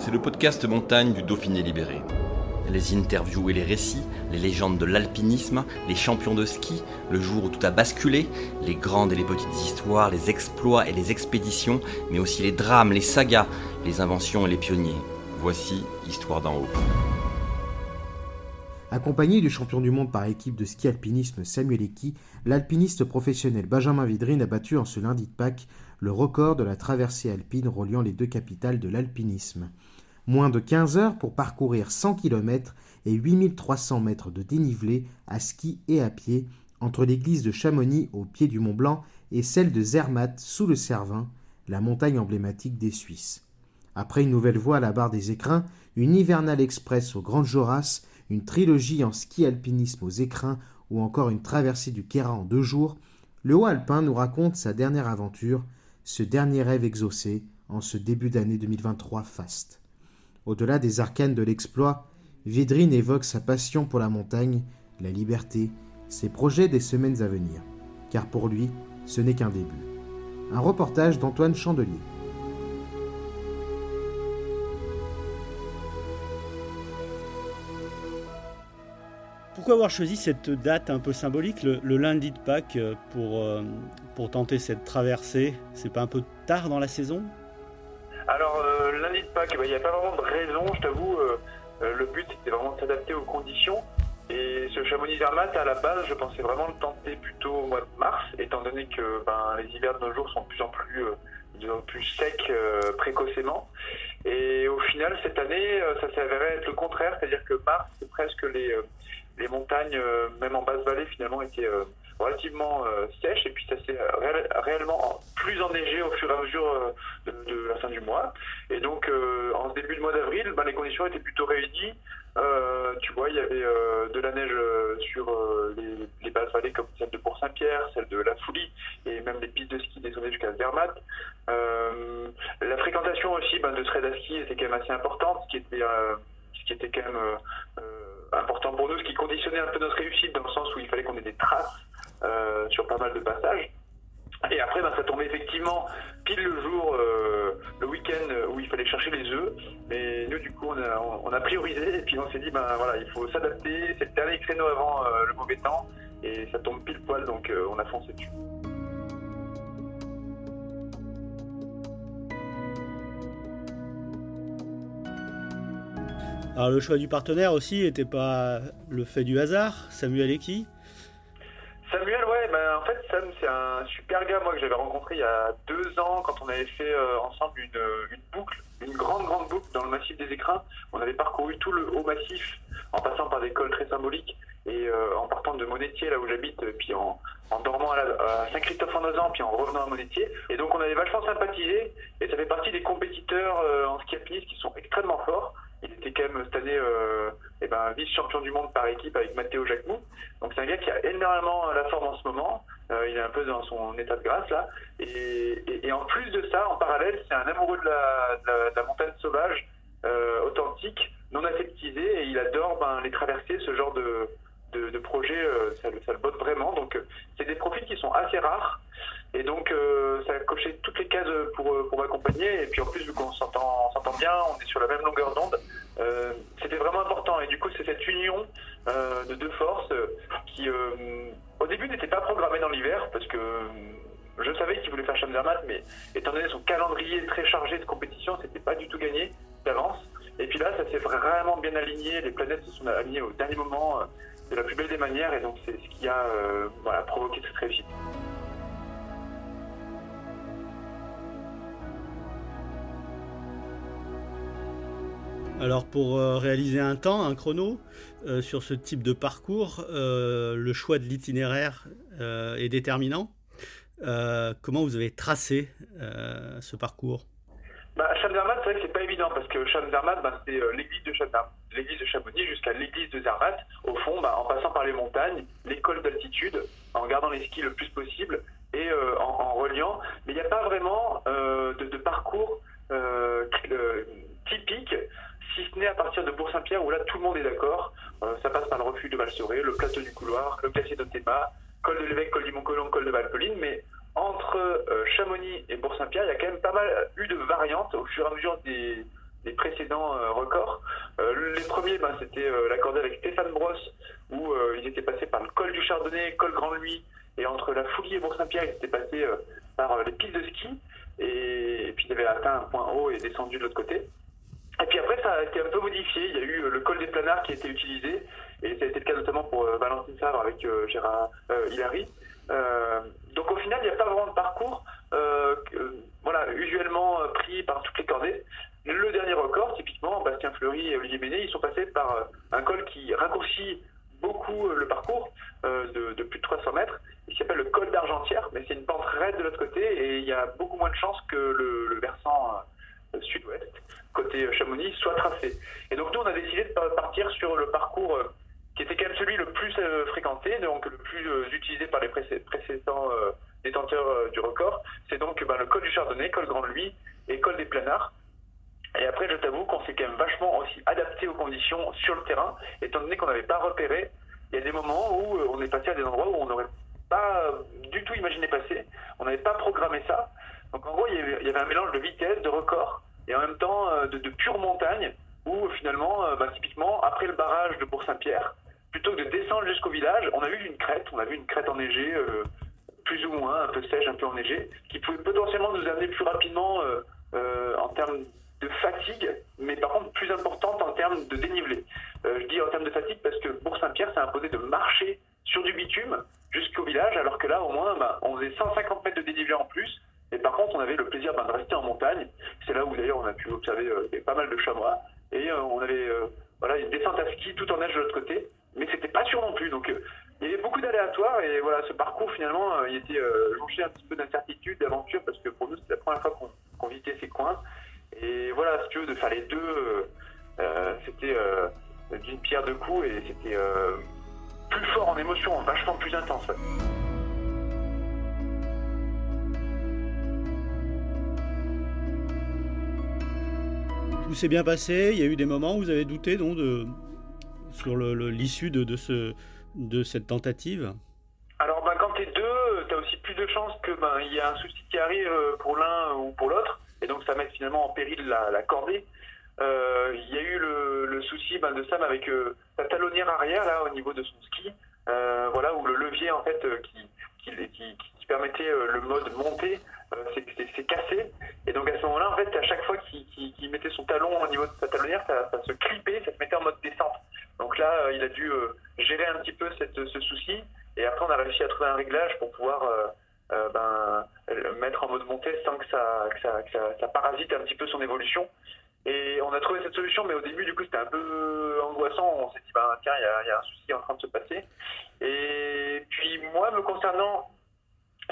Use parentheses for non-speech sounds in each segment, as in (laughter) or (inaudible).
C'est le podcast montagne du Dauphiné libéré. Les interviews et les récits, les légendes de l'alpinisme, les champions de ski, le jour où tout a basculé, les grandes et les petites histoires, les exploits et les expéditions, mais aussi les drames, les sagas, les inventions et les pionniers. Voici Histoire d'en haut. Accompagné du champion du monde par équipe de ski alpinisme Samuel Eki, l'alpiniste professionnel Benjamin Vidrine a battu en ce lundi de Pâques le record de la traversée alpine reliant les deux capitales de l'alpinisme. Moins de 15 heures pour parcourir 100 km et 8300 mètres de dénivelé à ski et à pied entre l'église de Chamonix au pied du Mont Blanc et celle de Zermatt sous le Cervin, la montagne emblématique des Suisses. Après une nouvelle voie à la barre des écrins, une hivernale express au Grand Joras, une trilogie en ski alpinisme aux écrins ou encore une traversée du Kéra en deux jours, le haut alpin nous raconte sa dernière aventure, ce dernier rêve exaucé en ce début d'année 2023 faste. Au-delà des arcanes de l'exploit, Vidrine évoque sa passion pour la montagne, la liberté, ses projets des semaines à venir. Car pour lui, ce n'est qu'un début. Un reportage d'Antoine Chandelier. Pourquoi avoir choisi cette date un peu symbolique, le, lundi de Pâques, euh, pour, euh, pour tenter cette traversée? C'est pas un peu tard dans la saison? Alors, euh, lundi de il n'y a pas vraiment de raison, je t'avoue. le but, c'était vraiment de s'adapter aux conditions. Et ce Chamonix Zermatt, à la base, je pensais vraiment le tenter plutôt au mois de mars, étant donné que ben, les hivers de nos jours sont de plus en plus, plus secs précocement. Et au final, cette année, ça s'est avéré être le contraire, c'est-à-dire que mars, c'est presque les les montagnes, euh, même en basse vallée, finalement, étaient euh, relativement euh, sèches et puis ça s'est réellement plus enneigé au fur et à mesure de, la fin du mois. Et donc, en début de mois d'avril, ben, les conditions étaient plutôt réunies. tu vois, il y avait de la neige sur les, basses vallées comme celle de Port-Saint-Pierre, celle de La Foulie et même les pistes de ski descendaient jusqu'à Zermatt. la fréquentation aussi ben, de trail à ski était quand même assez importante, ce qui était, ce qui était quand même important pour nous, ce qui conditionnait un peu notre réussite dans le sens où il fallait qu'on ait des traces euh, sur pas mal de passages. Et après, ben, ça tombait effectivement pile le jour, euh, le week-end où il fallait chercher les œufs. Et nous, du coup, on a, priorisé et puis on s'est dit, ben voilà, il faut s'adapter. C'est le dernier créneau avant euh, le mauvais temps et ça tombe pile poil, donc on a foncé dessus. Alors le choix du partenaire aussi n'était pas le fait du hasard. Samuel Eki Samuel, ouais, ben, en fait Sam c'est un super gars moi que j'avais rencontré il y a deux ans quand on avait fait euh, ensemble une, une, boucle, une grande grande boucle dans le massif des écrins. On avait parcouru tout le haut massif en passant par des cols très symboliques et euh, en partant de Monétier là où j'habite, puis en, dormant à, Saint-Christophe-en-Ozan, puis en revenant à Monétier. Et donc on avait vachement sympathisé et ça fait partie des compétiteurs euh, en ski alpinisme qui sont extrêmement forts. Il était quand même cette année euh, eh ben, vice-champion du monde par équipe avec Matteo Jacquemou. Donc c'est un gars qui a énormément la forme en ce moment. Euh, il est un peu dans son état de grâce là. Et, et, en plus de ça, en parallèle, c'est un amoureux de la, de la, montagne sauvage, euh, authentique, non aseptisé, et il adore ben, les traverser, ce genre de, de, de projet, euh, ça, le botte vraiment. Donc c'est des profils qui sont assez rares. Et donc, euh, ça a coché toutes les cases pour, euh, pour m'accompagner. Et puis en plus, vu qu'on s'entend, bien, on est sur la même longueur d'onde, euh, c'était vraiment important. Et du coup, c'est cette union euh, de deux forces qui, euh, au début, n'était pas programmée dans l'hiver, parce que je savais qu'il voulait faire Chamzermat, mais étant donné son calendrier très chargé de compétition, c'était pas du tout gagné d'avance. Et puis là, ça s'est vraiment bien aligné. Les planètes se sont alignées au dernier moment de la plus belle des manières. Et donc, c'est ce qui a voilà, provoqué cette réussite. Alors pour euh, réaliser un temps, un chrono, euh, sur ce type de parcours, euh, le choix de l'itinéraire est déterminant. comment vous avez tracé ce parcours? Bah, c'est vrai que c'est pas évident parce que Chamzermat, bah, c'est l'église de Chamzermat, l'église de Chamonix jusqu'à l'église de Zermatt. Au fond, bah, en passant par les montagnes, l'école d'altitude, en gardant les skis le plus possible et en, reliant. Mais il n'y a pas vraiment de, parcours typique si ce n'est à partir de Bourg-Saint-Pierre où là tout le monde est d'accord. Euh, ça passe par le refuge de Valsoré, le plateau du couloir, le glacier de Théma, col de l'évêque, col du Mont-Colomb, col de Valpeline, mais entre euh, Chamonix et Bourg-Saint-Pierre, il y a quand même pas mal eu de variantes au fur et à mesure des, précédents euh, records. les premiers, ben, c'était l'accordé avec Stéphane Brosse, où ils étaient passés par le col du Chardonnay, col Grand Louis, et entre la Foulie et Bourg-Saint-Pierre, ils étaient passés par les pistes de ski, et, puis ils avaient atteint un point haut et descendu de l'autre côté. Et puis après, ça a été un peu modifié. Il y a eu euh, le col des planards qui a été utilisé, et ça a été le cas notamment pour euh, Valentine Savre avec euh, Gérard Hilary. Donc au final, il n'y a pas vraiment de parcours voilà, usuellement pris par toutes les cordées. Le dernier record, typiquement, Bastien Fleury et Olivier Méné, ils sont passés par un col qui raccourcit beaucoup le parcours de, plus de 300 mètres. Il s'appelle le col d'Argentière, mais c'est une pente raide de l'autre côté et il y a beaucoup moins de chances que le, le versant sud-ouest côté Chamonix soit tracé. Et donc nous, on a décidé de partir sur le parcours euh, qui était quand même celui le plus euh, fréquenté, donc le plus euh, utilisé par les précédents détenteurs du record. C'est donc ben, le col du Chardonnay, col Grand Louis et col des Planards. Et après, je t'avoue qu'on s'est quand même vachement aussi adapté aux conditions sur le terrain, étant donné qu'on n'avait pas repéré. Il y a des moments où on est passé à des endroits où on n'aurait pas du tout imaginé passer. On n'avait pas programmé ça. Donc en gros, il y avait un mélange de vitesse, de record, et en même temps euh, de, pure montagne où finalement, euh, bah, typiquement, après le barrage de Bourg-Saint-Pierre, plutôt que de descendre jusqu'au village, on a vu une crête, on a vu une crête enneigée, euh, plus ou moins, un peu sèche, un peu enneigée, qui pouvait potentiellement nous amener plus rapidement en termes de fatigue, mais par contre plus importante en termes de dénivelé. je dis en termes de fatigue parce que Bourg-Saint-Pierre s'est imposé de marcher sur du bitume jusqu'au village, alors que là, au moins, bah, on faisait 150 mètres de dénivelé en plus, et par contre, on avait le plaisir ben, de rester en montagne. C'est là où d'ailleurs on a pu observer euh, pas mal de chamois. Et euh, on avait euh, voilà, une descente à ski tout en neige de l'autre côté. Mais c'était pas sûr non plus. Donc il y avait beaucoup d'aléatoires. Et voilà, ce parcours finalement, il était jonché un petit peu d'incertitude, d'aventure, parce que pour nous, c'était la première fois qu'on visitait ces coins. Et voilà, si tu veux, de faire les deux, c'était d'une pierre deux coups et c'était plus fort en émotion, vachement plus intense. Tout s'est bien passé. Il y a eu des moments où vous avez douté donc, de, sur l'issue de, de, ce, de cette tentative Alors, ben, quand tu es deux, tu as aussi plus de chances que ben, il y a un souci qui arrive euh, pour l'un ou pour l'autre. Et donc, ça met finalement en péril la, cordée. Euh, il y a eu le, souci ben, de Sam avec euh, sa talonnière arrière, là, au niveau de son ski. voilà, où le levier, en fait, qui, permettait le mode montée euh, c'est cassé. Et donc à ce moment-là, en fait, à chaque fois qu'il mettait son talon au niveau de sa talonnière, ça, se clippait, ça se mettait en mode descente. Donc là, euh, il a dû euh, gérer un petit peu ce souci. Et après, on a réussi à trouver un réglage pour pouvoir ben, le mettre en mode montée sans que ça, parasite un petit peu son évolution. Et on a trouvé cette solution, mais au début, du coup, c'était un peu angoissant. On s'est dit, ben, tiens, il y, a, un souci en train de se passer. Et puis, moi, me concernant,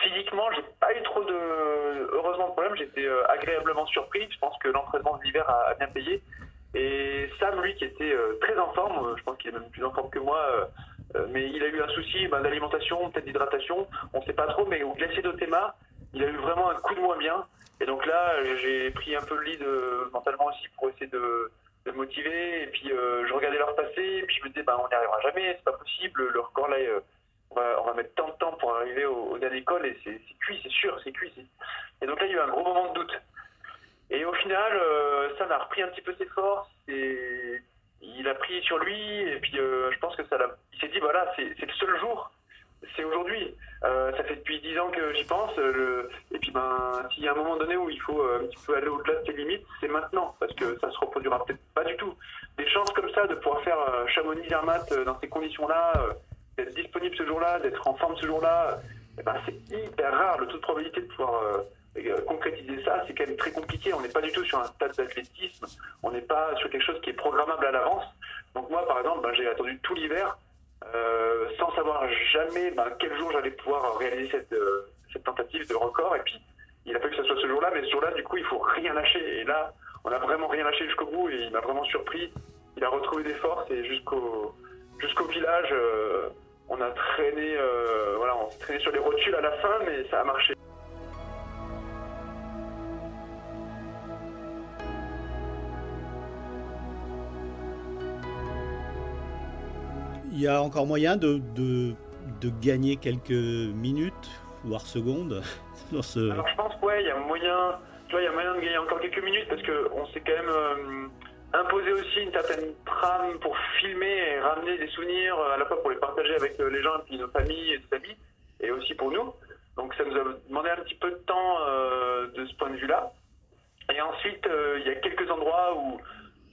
Physiquement, j'ai pas eu trop de, heureusement, de problème. J'étais euh, agréablement surpris. Je pense que l'entraînement de l'hiver a, bien payé. Et Sam, lui, qui était euh, très en forme, euh, je pense qu'il est même plus en forme que moi, mais il a eu un souci ben, d'alimentation, peut-être d'hydratation, on ne sait pas trop, mais au glacier d'Otema, il a eu vraiment un coup de moins bien. Et donc là, j'ai pris un peu le lead mentalement aussi pour essayer de, motiver. Et puis je regardais leur passé, et puis je me disais, ben, on n'y arrivera jamais, c'est pas possible. Le record là, on va, mettre tant de temps pour arriver au, dernier col et c'est cuit, c'est sûr, c'est cuit. Et donc là, il y a eu un gros moment de doute. Et au final, euh, Sam a repris un petit peu ses forces et il a pris sur lui. Et puis, euh, je pense que ça l'a. Il s'est dit voilà, c'est le seul jour. C'est aujourd'hui. Euh, ça fait depuis dix ans que j'y pense. et puis, ben, s'il y a un moment donné où il faut un petit peu aller au-delà de ses limites, c'est maintenant, parce que ça se reproduira peut-être pas du tout. Des chances comme ça de pouvoir faire Chamonix-Zermatt dans ces conditions-là d'être disponible ce jour-là, d'être en forme ce jour-là, eh ben, c'est hyper rare. Le taux de probabilité de pouvoir euh, euh, concrétiser ça, c'est quand même très compliqué. On n'est pas du tout sur un stade d'athlétisme, on n'est pas sur quelque chose qui est programmable à l'avance. Donc moi, par exemple, ben, j'ai attendu tout l'hiver euh, sans savoir jamais ben, quel jour j'allais pouvoir réaliser cette, cette tentative de record. Et puis, il a fallu que ce soit ce jour-là, mais ce jour-là, du coup, il faut rien lâcher. Et là, on a vraiment rien lâché jusqu'au bout et il m'a vraiment surpris. Il a retrouvé des forces et jusqu'au village, euh, on a traîné, euh, voilà, on s'est traîné sur les rotules à la fin, mais ça a marché. Y a encore moyen de, de, gagner quelques minutes, voire secondes (laughs) dans ce... Alors je pense ouais, il y a moyen, tu vois, il y a moyen de gagner encore quelques minutes parce qu'on s'est quand même euh, imposé aussi une certaine trame pour filmer et ramener des souvenirs à la fois pour les partager avec euh, les gens et puis nos familles et nos amis et aussi pour nous. Donc ça nous a demandé un petit peu de temps euh, de ce point de vue-là. Et ensuite, il y a quelques endroits où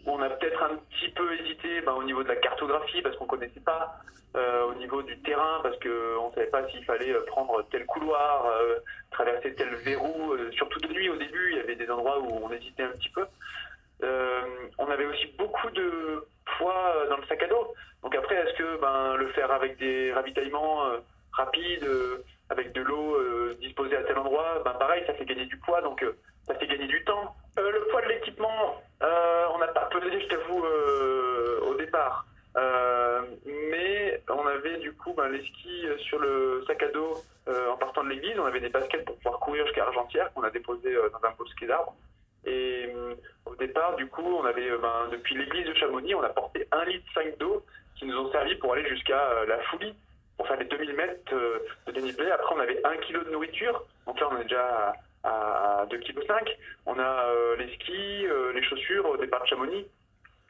on a peut-être un petit peu hésité ben, au niveau de la cartographie parce qu'on connaissait pas, euh, au niveau du terrain parce qu'on ne savait pas s'il fallait euh, prendre tel couloir, euh, traverser tel verrou. surtout de nuit au début, il y avait des endroits où on hésitait un petit peu. on avait aussi beaucoup de poids dans le sac à dos. Donc après, est-ce que ben, le faire avec des ravitaillements rapides, avec de l'eau disposée à tel endroit, ben, pareil, ça fait gagner du poids, donc ça fait gagner du temps. Le poids de l'équipement, on n'a pas pesé, je t'avoue, au départ. Euh, mais on avait du coup ben, les skis sur le sac à dos euh, en partant de l'église. On avait des baskets pour pouvoir courir jusqu'à Argentière qu'on a déposé euh, dans un bosquet d'arbres. Et au départ, du coup, on avait ben, depuis l'église de Chamonix, on a porté un litre 5 d'eau qui nous ont servi pour aller jusqu'à la Foulie pour faire les 2000 mètres de dénivelé. Après, on avait 1 kg de nourriture. Donc là, on est déjà à, 2,5 kg. On a les skis, les chaussures au départ de Chamonix.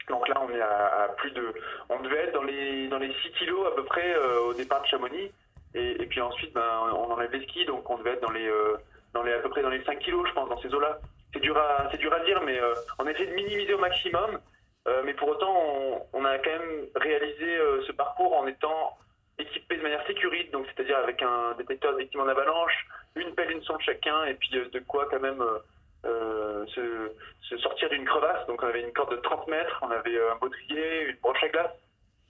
Donc là, on est à, plus de, on devait être dans les dans les 6 kilos à peu près euh, au départ de Chamonix, et, puis ensuite, ben, on enlève les skis, donc on devait être dans les euh, dans les à peu près dans les 5 kilos, je pense, dans ces eaux-là. C'est dur à dur à dire, mais euh, on a essayé de minimiser au maximum. mais pour autant, on, a quand même réalisé ce parcours en étant équipé de manière sécurite, donc c'est-à-dire avec un détecteur d'équipement d'avalanche, une pelle, une sonde chacun, et puis de quoi quand même euh, se, sortir d'une crevasse. Donc on avait une corde de 30 mètres, on avait un baudrier, une broche à glace.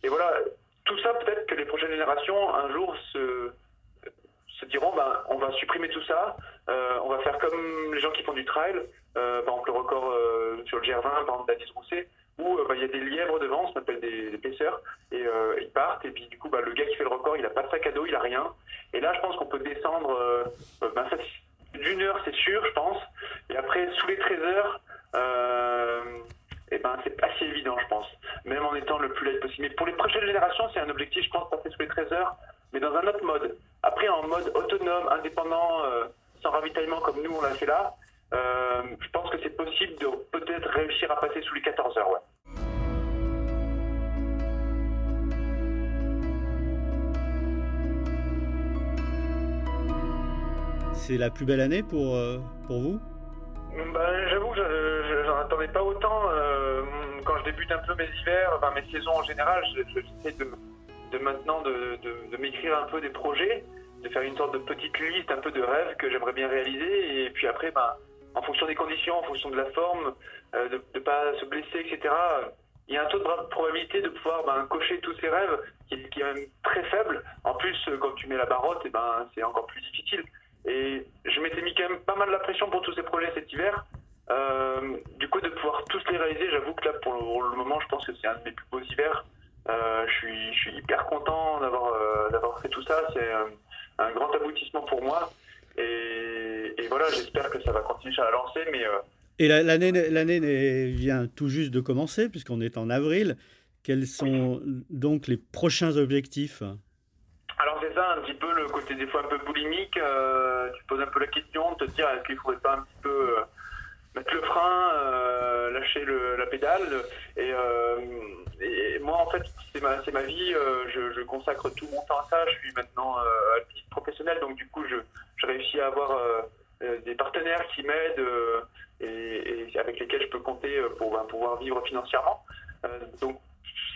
Et voilà, tout ça peut-être que les prochaines générations un jour se, diront ben, on va supprimer tout ça, euh, on va faire comme les gens qui font du trail, euh, par exemple le record sur le GR20, par exemple d'Alice Rousset, où ben, il y a des lièvres devant, ça s'appelle des, des pêcheurs, et ils partent, et puis du coup ben, le gars qui fait le record, il n'a pas de sac à dos, il a rien. Et là je pense qu'on peut descendre ben, d'une heure, c'est sûr, je pense. Et après, sous les 13 heures, euh, ben, c'est pas si évident, je pense. Même en étant le plus light possible. Mais pour les prochaines générations, c'est un objectif, je pense, passer sous les 13 heures, mais dans un autre mode. Après, en mode autonome, indépendant, euh, sans ravitaillement comme nous, on l'a fait là, euh, je pense que c'est possible de peut-être réussir à passer sous les 14 heures, ouais. c'est la plus belle année pour, euh, pour vous? Ben, J'avoue que j'en attendais pas autant. Euh, quand je débute un peu mes hivers, enfin, mes saisons en général, j'essaie de, de maintenant de, de, m'écrire un peu des projets, de faire une sorte de petite liste, un peu de rêves que j'aimerais bien réaliser. Et puis après, ben, en fonction des conditions, en fonction de la forme, euh, de ne pas se blesser, etc., il y a un taux de probabilité de pouvoir ben, cocher tous ces rêves qui, qui, est même très faible. En plus, quand tu mets la barotte, eh ben, c'est encore plus difficile. Et je m'étais mis quand même pas mal la pression pour tous ces projets cet hiver. Euh, du coup, de pouvoir tous les réaliser, j'avoue que là, pour le, moment, je pense que c'est un de mes plus beaux hivers. Euh, je, suis, hyper content d'avoir euh, fait tout ça. C'est un, grand aboutissement pour moi. Et, et voilà, j'espère que ça va continuer à lancer. Mais, et l'année l'année vient tout juste de commencer, puisqu'on est en avril. Quels sont donc les prochains objectifs? Alors c'est ça un petit peu le côté des fois un peu boulimique. Euh, tu poses un peu la question, de te dire est-ce qu'il faudrait pas un petit peu euh, mettre le frein, euh, lâcher la pédale. Et, moi en fait c'est ma, ma vie, je, consacre tout mon temps à ça. Je suis maintenant alpiniste professionnel, donc du coup je, je réussis à avoir des partenaires qui m'aident et, avec lesquels je peux compter pour ben, pouvoir vivre financièrement. donc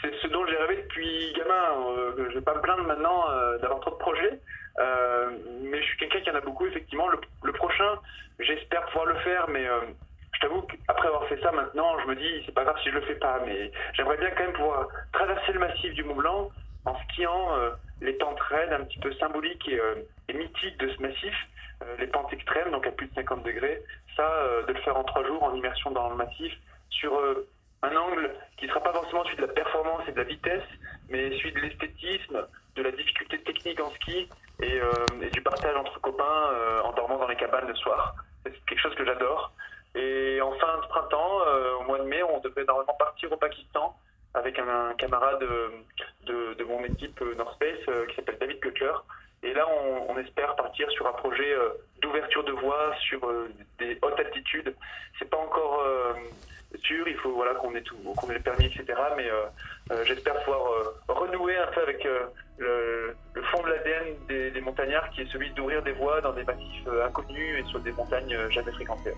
c'est ce dont j'ai rêvé depuis gamin. Euh, je vais pas me plaindre maintenant euh, d'avoir trop de projets, euh, mais je suis quelqu'un qui en a beaucoup effectivement. Le, prochain, j'espère pouvoir le faire, mais je t'avoue qu'après avoir fait ça maintenant, je me dis c'est pas grave si je le fais pas, mais j'aimerais bien quand même pouvoir traverser le massif du Mont Blanc en skiant les temps traides un petit peu symboliques et, mythiques de ce massif. les pentes extrêmes, donc à plus de 50 degrés, ça, de le faire en trois jours en immersion dans le massif, sur un angle qui ne sera pas forcément celui de la performance et de la vitesse, mais celui de l'esthétisme, de la difficulté technique en ski et, du partage entre copains en dormant dans les cabanes le soir. C'est quelque chose que j'adore. Et en fin de printemps, au mois de mai, on devait normalement partir au Pakistan avec un, camarade de, de, mon équipe euh, North Space euh, qui s'appelle David Cutler. Et là, on, espère partir sur un projet euh, d'ouverture de voie sur des hautes altitudes. C'est pas encore sûr, il faut voilà qu'on ait tout, qu'on ait le permis, etc. Mais j'espère pouvoir renouer un peu avec le, l'ADN des, des montagnards, qui est celui d'ouvrir des voies dans des massifs inconnus et sur des montagnes jamais fréquentées.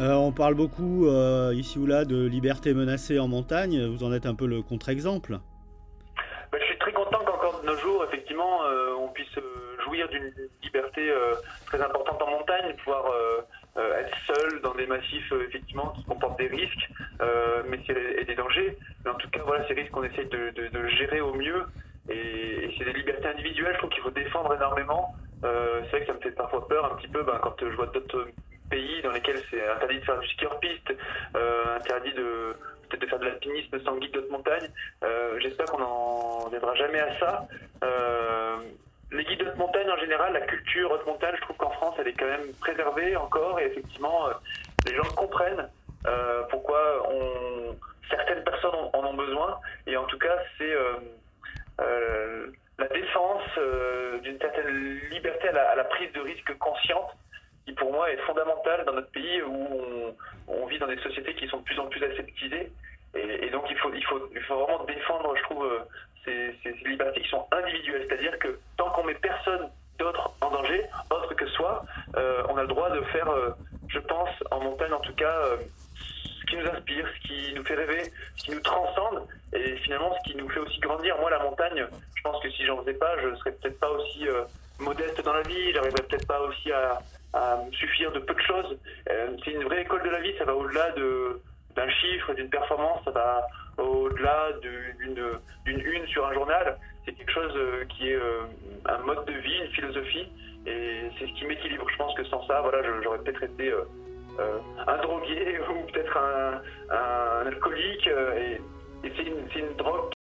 Euh, on parle beaucoup euh, ici ou là de liberté menacée en montagne. Vous en êtes un peu le contre-exemple. Bah, je suis très content qu'encore de nos jours, effectivement, euh, on puisse jouir d'une liberté très importante en montagne, pouvoir être seul dans des massifs effectivement qui comportent des risques, mais et des dangers. Mais en tout cas, voilà, ces risques qu'on essaye de, gérer au mieux. Et, c'est des libertés individuelles, je trouve qu'il faut défendre énormément. c'est vrai que ça me fait parfois peur un petit peu ben, quand je vois d'autres pays dans lesquels c'est interdit de faire du ski hors piste, euh, interdit de peut-être de faire de l'alpinisme sans guide d'autres montagnes. Euh, j'espère qu'on n'en viendra jamais à ça. Euh, les guides haute montagne en général, la culture haute montagne, je trouve qu'en France elle est quand même préservée encore et effectivement les gens comprennent pourquoi on, certaines personnes en, ont besoin et en tout cas c'est la défense d'une certaine liberté à la, prise de risque consciente qui pour moi est fondamentale dans notre pays où on, vit dans des sociétés qui sont de plus en plus aseptisées. Et, donc il faut, il, faut, il faut vraiment défendre, je trouve, euh, ces, ces, libertés qui sont individuelles. C'est-à-dire que tant qu'on met personne d'autre en danger, autre que soi, euh, on a le droit de faire, euh, je pense, en montagne en tout cas, ce qui nous inspire, ce qui nous fait rêver, ce qui nous transcende et finalement ce qui nous fait aussi grandir. Moi, la montagne, je pense que si j'en faisais pas, je serais peut-être pas aussi modeste dans la vie, j'arriverais peut-être pas aussi à, me suffire de peu de choses. Euh, c'est une vraie école de la vie, ça va au-delà de, d'un chiffre, d'une performance, ça va au-delà d'une, une sur un journal. C'est quelque chose euh, qui est euh, un mode de vie, une philosophie, et c'est ce qui m'équilibre. Je pense que sans ça, voilà, j'aurais peut-être été un drogué (laughs) ou peut-être un, un alcoolique, et, et une, c'est une drogue